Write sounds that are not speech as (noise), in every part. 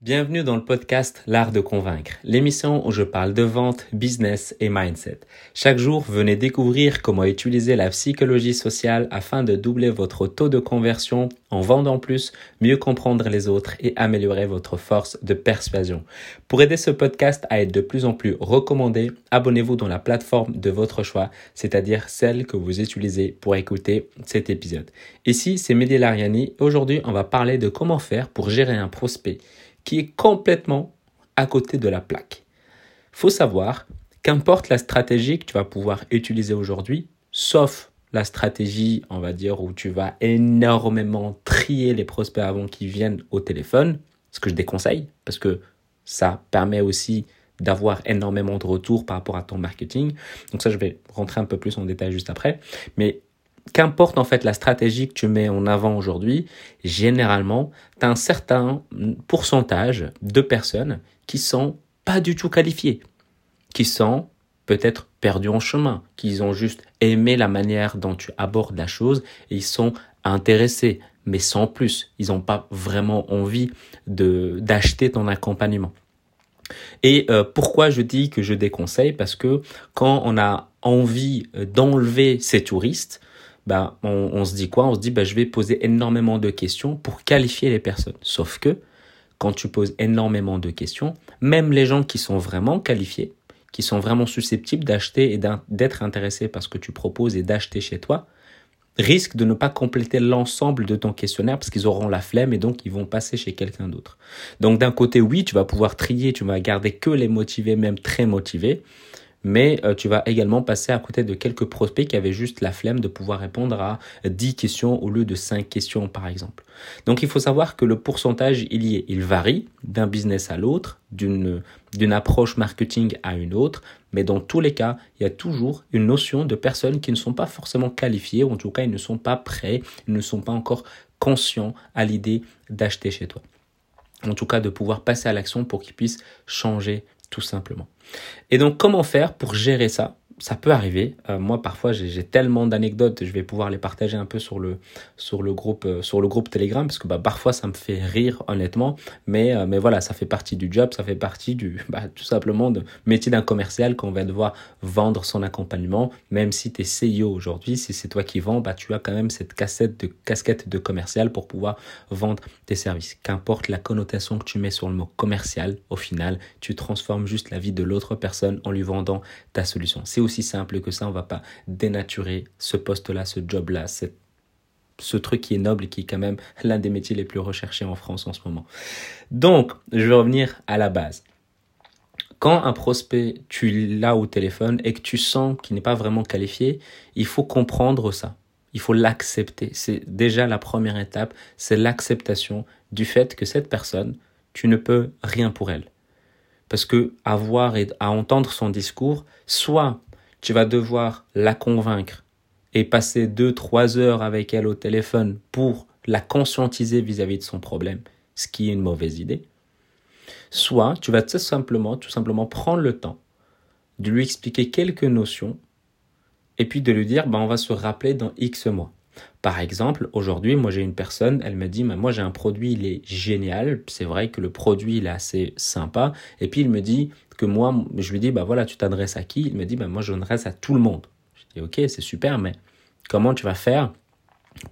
Bienvenue dans le podcast L'Art de Convaincre, l'émission où je parle de vente, business et mindset. Chaque jour, venez découvrir comment utiliser la psychologie sociale afin de doubler votre taux de conversion en vendant plus, mieux comprendre les autres et améliorer votre force de persuasion. Pour aider ce podcast à être de plus en plus recommandé, abonnez-vous dans la plateforme de votre choix, c'est-à-dire celle que vous utilisez pour écouter cet épisode. Ici, c'est Mehdi Lariani. Aujourd'hui, on va parler de comment faire pour gérer un prospect qui est complètement à côté de la plaque. Faut savoir qu'importe la stratégie que tu vas pouvoir utiliser aujourd'hui, sauf la stratégie, on va dire, où tu vas énormément trier les prospects avant qu'ils viennent au téléphone, ce que je déconseille, parce que ça permet aussi d'avoir énormément de retours par rapport à ton marketing. Donc ça, je vais rentrer un peu plus en détail juste après. Mais qu'importe en fait la stratégie que tu mets en avant aujourd'hui, généralement, tu as un certain pourcentage de personnes qui sont pas du tout qualifiées, qui sont peut-être perdus en chemin, qui ont juste aimé la manière dont tu abordes la chose et ils sont intéressés, mais sans plus. Ils n'ont pas vraiment envie de d'acheter ton accompagnement. Et euh, pourquoi je dis que je déconseille? Parce que quand on a envie d'enlever ces touristes, bah, on, se dit quoi? On se dit, bah, je vais poser énormément de questions pour qualifier les personnes. Sauf que quand tu poses énormément de questions, même les gens qui sont vraiment qualifiés, qui sont vraiment susceptibles d'acheter et d'être intéressés par ce que tu proposes et d'acheter chez toi, risquent de ne pas compléter l'ensemble de ton questionnaire parce qu'ils auront la flemme et donc ils vont passer chez quelqu'un d'autre. Donc d'un côté, oui, tu vas pouvoir trier, tu vas garder que les motivés, même très motivés mais euh, tu vas également passer à côté de quelques prospects qui avaient juste la flemme de pouvoir répondre à 10 questions au lieu de 5 questions par exemple. Donc il faut savoir que le pourcentage il y est, il varie d'un business à l'autre, d'une d'une approche marketing à une autre, mais dans tous les cas, il y a toujours une notion de personnes qui ne sont pas forcément qualifiées ou en tout cas ils ne sont pas prêts, ils ne sont pas encore conscients à l'idée d'acheter chez toi. En tout cas, de pouvoir passer à l'action pour qu'ils puissent changer tout simplement. Et donc, comment faire pour gérer ça? Ça peut arriver. Euh, moi, parfois, j'ai tellement d'anecdotes, je vais pouvoir les partager un peu sur le, sur le, groupe, euh, sur le groupe Telegram, parce que bah, parfois, ça me fait rire, honnêtement. Mais, euh, mais voilà, ça fait partie du job, ça fait partie du, (laughs) bah, tout simplement, de métier d'un commercial qu'on va devoir vendre son accompagnement. Même si tu es CEO aujourd'hui, si c'est toi qui vends, bah, tu as quand même cette cassette de, casquette de commercial pour pouvoir vendre tes services. Qu'importe la connotation que tu mets sur le mot commercial, au final, tu transformes juste la vie de l'autre personne en lui vendant ta solution. C'est aussi simple que ça. On va pas dénaturer ce poste-là, ce job-là, ce truc qui est noble et qui est quand même l'un des métiers les plus recherchés en France en ce moment. Donc, je vais revenir à la base. Quand un prospect, tu l'as au téléphone et que tu sens qu'il n'est pas vraiment qualifié, il faut comprendre ça. Il faut l'accepter. C'est déjà la première étape, c'est l'acceptation du fait que cette personne, tu ne peux rien pour elle. Parce que à voir et à entendre son discours, soit tu vas devoir la convaincre et passer deux, trois heures avec elle au téléphone pour la conscientiser vis-à-vis de son problème, ce qui est une mauvaise idée. Soit tu vas tout simplement, tout simplement prendre le temps de lui expliquer quelques notions et puis de lui dire, ben, on va se rappeler dans X mois. Par exemple, aujourd'hui, moi j'ai une personne, elle me dit, ben, moi j'ai un produit, il est génial, c'est vrai que le produit il est assez sympa, et puis il me dit, que moi, je lui dis, bah voilà, tu t'adresses à qui? Il me dit, bah moi, je m'adresse à tout le monde. Je dis, ok, c'est super, mais comment tu vas faire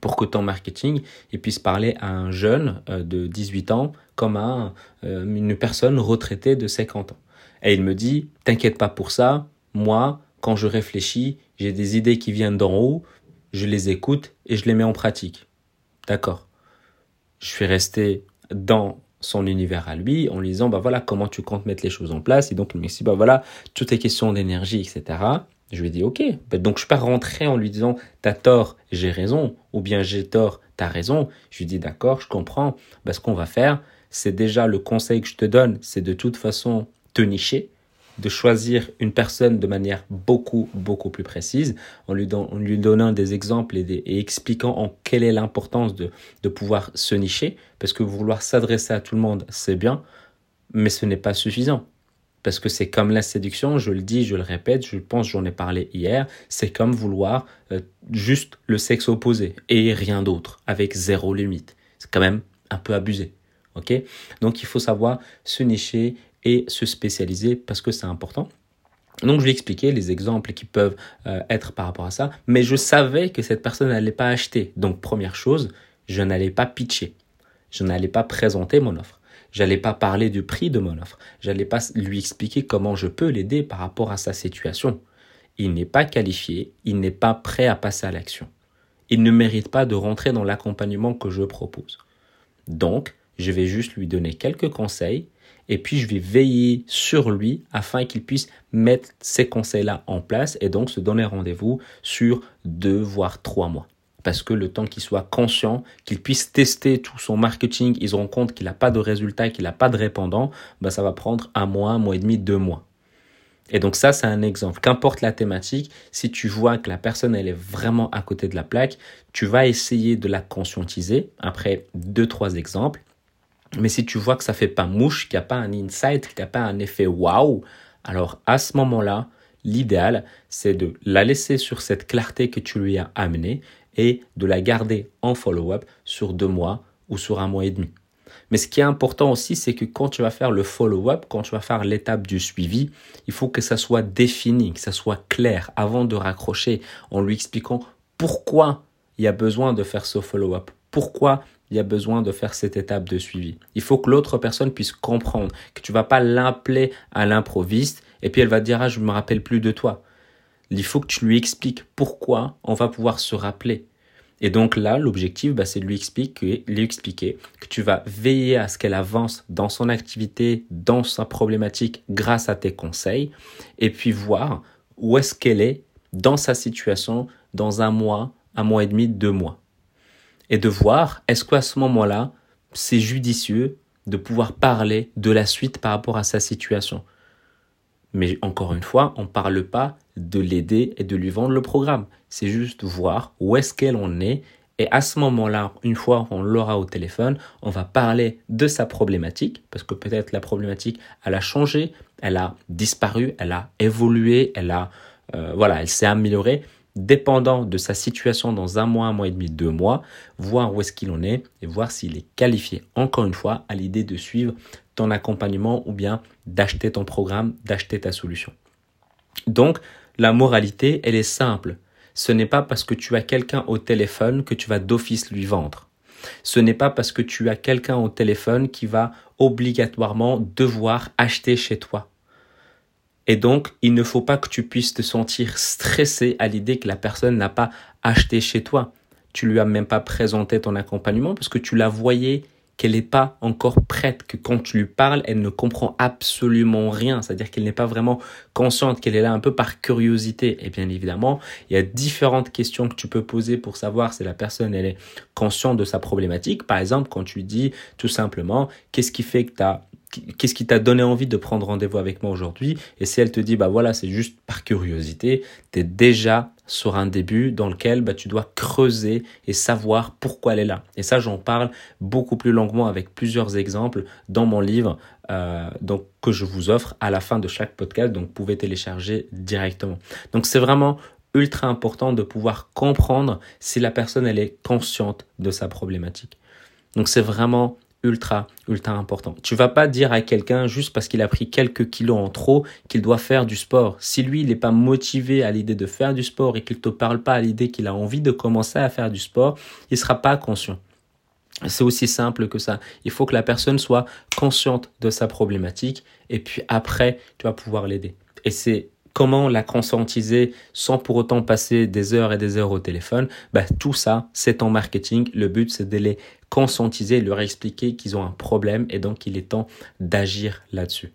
pour que ton marketing puisse parler à un jeune euh, de 18 ans comme à euh, une personne retraitée de 50 ans? Et il me dit, t'inquiète pas pour ça, moi, quand je réfléchis, j'ai des idées qui viennent d'en haut, je les écoute et je les mets en pratique. D'accord. Je suis resté dans son univers à lui en lui disant bah voilà comment tu comptes mettre les choses en place? Et donc il me dit bah voilà toutes les questions d'énergie etc je lui ai dit ok. Bah, donc je suis pas rentré en lui disant t'as tort j'ai raison ou bien j'ai tort t'as raison. Je lui dis d'accord je comprends. Bah, ce qu'on va faire c'est déjà le conseil que je te donne c'est de toute façon te nicher de choisir une personne de manière beaucoup, beaucoup plus précise, en lui, donnant des exemples et, expliquant en quelle est l'importance de, de pouvoir se nicher, parce que vouloir s'adresser à tout le monde, c'est bien, mais ce n'est pas suffisant. Parce que c'est comme la séduction, je le dis, je le répète, je pense, j'en ai parlé hier, c'est comme vouloir euh, juste le sexe opposé et rien d'autre, avec zéro limite. C'est quand même un peu abusé. Donc il faut savoir se nicher et se spécialiser parce que c'est important. Donc je lui ai expliqué les exemples qui peuvent euh, être par rapport à ça, mais je savais que cette personne n'allait pas acheter. Donc première chose, je n'allais pas pitcher, je n'allais pas présenter mon offre, j'allais pas parler du prix de mon offre, j'allais pas lui expliquer comment je peux l'aider par rapport à sa situation. Il n'est pas qualifié, il n'est pas prêt à passer à l'action. Il ne mérite pas de rentrer dans l'accompagnement que je propose. Donc, je vais juste lui donner quelques conseils et puis je vais veiller sur lui afin qu'il puisse mettre ces conseils-là en place et donc se donner rendez-vous sur deux voire trois mois. Parce que le temps qu'il soit conscient, qu'il puisse tester tout son marketing, il se rend compte qu'il n'a pas de résultat, qu'il n'a pas de répondant, bah ça va prendre un mois, un mois et demi, deux mois. Et donc ça, c'est un exemple. Qu'importe la thématique, si tu vois que la personne, elle est vraiment à côté de la plaque, tu vas essayer de la conscientiser après deux, trois exemples. Mais si tu vois que ça fait pas mouche, qu'il n'y a pas un insight, qu'il n'y a pas un effet wow, alors à ce moment-là, l'idéal, c'est de la laisser sur cette clarté que tu lui as amenée et de la garder en follow-up sur deux mois ou sur un mois et demi. Mais ce qui est important aussi, c'est que quand tu vas faire le follow-up, quand tu vas faire l'étape du suivi, il faut que ça soit défini, que ça soit clair avant de raccrocher en lui expliquant pourquoi il y a besoin de faire ce follow-up, pourquoi il y a besoin de faire cette étape de suivi. Il faut que l'autre personne puisse comprendre que tu vas pas l'appeler à l'improviste et puis elle va dire ah je me rappelle plus de toi. Il faut que tu lui expliques pourquoi on va pouvoir se rappeler. Et donc là, l'objectif, bah, c'est de lui expliquer, lui expliquer que tu vas veiller à ce qu'elle avance dans son activité, dans sa problématique grâce à tes conseils, et puis voir où est-ce qu'elle est dans sa situation dans un mois, un mois et demi, deux mois et de voir est-ce qu'à ce, moment-là, c'est judicieux de pouvoir parler de la suite par rapport à sa situation. Mais encore une fois, on ne parle pas de l'aider et de lui vendre le programme. C'est juste voir où est-ce qu'elle en est. Et à ce moment-là, une fois qu'on l'aura au téléphone, on va parler de sa problématique, parce que peut-être la problématique, elle a changé, elle a disparu, elle a évolué, elle a, euh, voilà, elle s'est améliorée dépendant de sa situation dans un mois, un mois et demi, deux mois, voir où est-ce qu'il en est et voir s'il est qualifié, encore une fois, à l'idée de suivre ton accompagnement ou bien d'acheter ton programme, d'acheter ta solution. Donc, la moralité, elle est simple. Ce n'est pas parce que tu as quelqu'un au téléphone que tu vas d'office lui vendre. Ce n'est pas parce que tu as quelqu'un au téléphone qui va obligatoirement devoir acheter chez toi. Et donc, il ne faut pas que tu puisses te sentir stressé à l'idée que la personne n'a pas acheté chez toi. Tu lui as même pas présenté ton accompagnement parce que tu la voyais qu'elle n'est pas encore prête, que quand tu lui parles, elle ne comprend absolument rien, c'est-à-dire qu'elle n'est pas vraiment consciente, qu'elle est là un peu par curiosité. Et bien évidemment, il y a différentes questions que tu peux poser pour savoir si la personne elle est consciente de sa problématique. Par exemple, quand tu dis tout simplement, qu'est-ce qui fait que tu as qu'est-ce qui t'a donné envie de prendre rendez-vous avec moi aujourd'hui? Et si elle te dit, bah voilà, c'est juste par curiosité, tu es déjà sur un début dans lequel bah, tu dois creuser et savoir pourquoi elle est là. Et ça, j'en parle beaucoup plus longuement avec plusieurs exemples dans mon livre euh, donc, que je vous offre à la fin de chaque podcast, donc vous pouvez télécharger directement. Donc c'est vraiment ultra important de pouvoir comprendre si la personne elle est consciente de sa problématique. Donc c'est vraiment ultra, ultra important. Tu vas pas dire à quelqu'un juste parce qu'il a pris quelques kilos en trop qu'il doit faire du sport. Si lui, il n'est pas motivé à l'idée de faire du sport et qu'il te parle pas à l'idée qu'il a envie de commencer à faire du sport, il sera pas conscient. C'est aussi simple que ça. Il faut que la personne soit consciente de sa problématique et puis après, tu vas pouvoir l'aider. Et c'est comment la conscientiser sans pour autant passer des heures et des heures au téléphone, bah, tout ça, c'est en marketing. Le but, c'est de conscientiser, leur expliquer qu'ils ont un problème et donc il est temps d'agir là-dessus.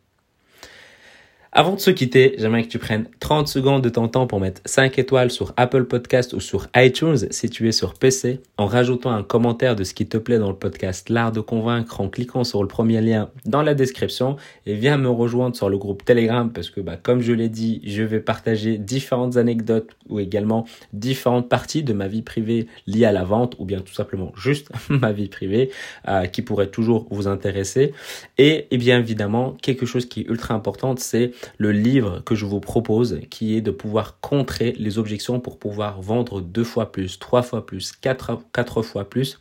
Avant de se quitter, j'aimerais que tu prennes 30 secondes de ton temps pour mettre 5 étoiles sur Apple Podcast ou sur iTunes si tu es sur PC, en rajoutant un commentaire de ce qui te plaît dans le podcast L'Art de Convaincre en cliquant sur le premier lien dans la description et viens me rejoindre sur le groupe Telegram parce que bah, comme je l'ai dit, je vais partager différentes anecdotes ou également différentes parties de ma vie privée liées à la vente ou bien tout simplement juste (laughs) ma vie privée euh, qui pourrait toujours vous intéresser. Et, et bien évidemment, quelque chose qui est ultra important, c'est le livre que je vous propose qui est de pouvoir contrer les objections pour pouvoir vendre deux fois plus, trois fois plus, quatre, fois plus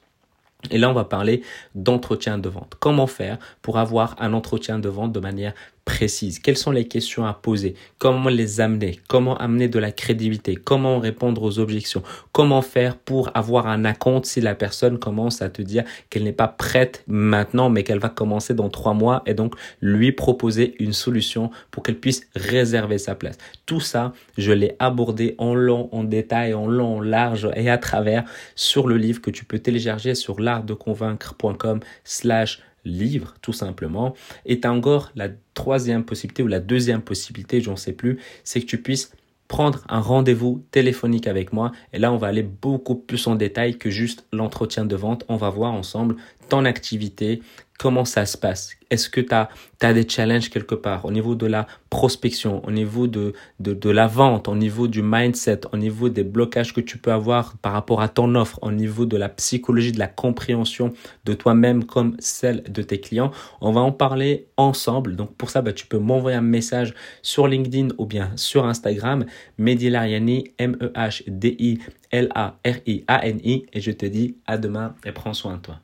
Et là, on va parler d'entretien de vente. Comment faire pour avoir un entretien de vente de manière précise. Quelles sont les questions à poser? Comment les amener? Comment amener de la crédibilité? Comment répondre aux objections? Comment faire pour avoir un acompte si la personne commence à te dire qu'elle n'est pas prête maintenant, mais qu'elle va commencer dans trois mois et donc lui proposer une solution pour qu'elle puisse réserver sa place? Tout ça, je l'ai abordé en long, en détail, en long, en large et à travers sur le livre que tu peux télécharger sur l'artdeconvaincre.com slash livre, tout simplement. Et encore la troisième possibilité ou la deuxième possibilité, j'en sais plus, c'est que tu puisses prendre un rendez-vous téléphonique avec moi. Et là, on va aller beaucoup plus en détail que juste l'entretien de vente. On va voir ensemble ton activité, comment ça se passe? Est-ce que tu as, des challenges quelque part au niveau de la prospection, au niveau de, de, de, la vente, au niveau du mindset, au niveau des blocages que tu peux avoir par rapport à ton offre, au niveau de la psychologie, de la compréhension de toi-même comme celle de tes clients? On va en parler ensemble. Donc pour ça, bah, tu peux m'envoyer un message sur LinkedIn ou bien sur Instagram, Mehdi Lariani, M-E-H-D-I-L-A-R-I-A-N-I. Et je te dis à demain et prends soin de toi.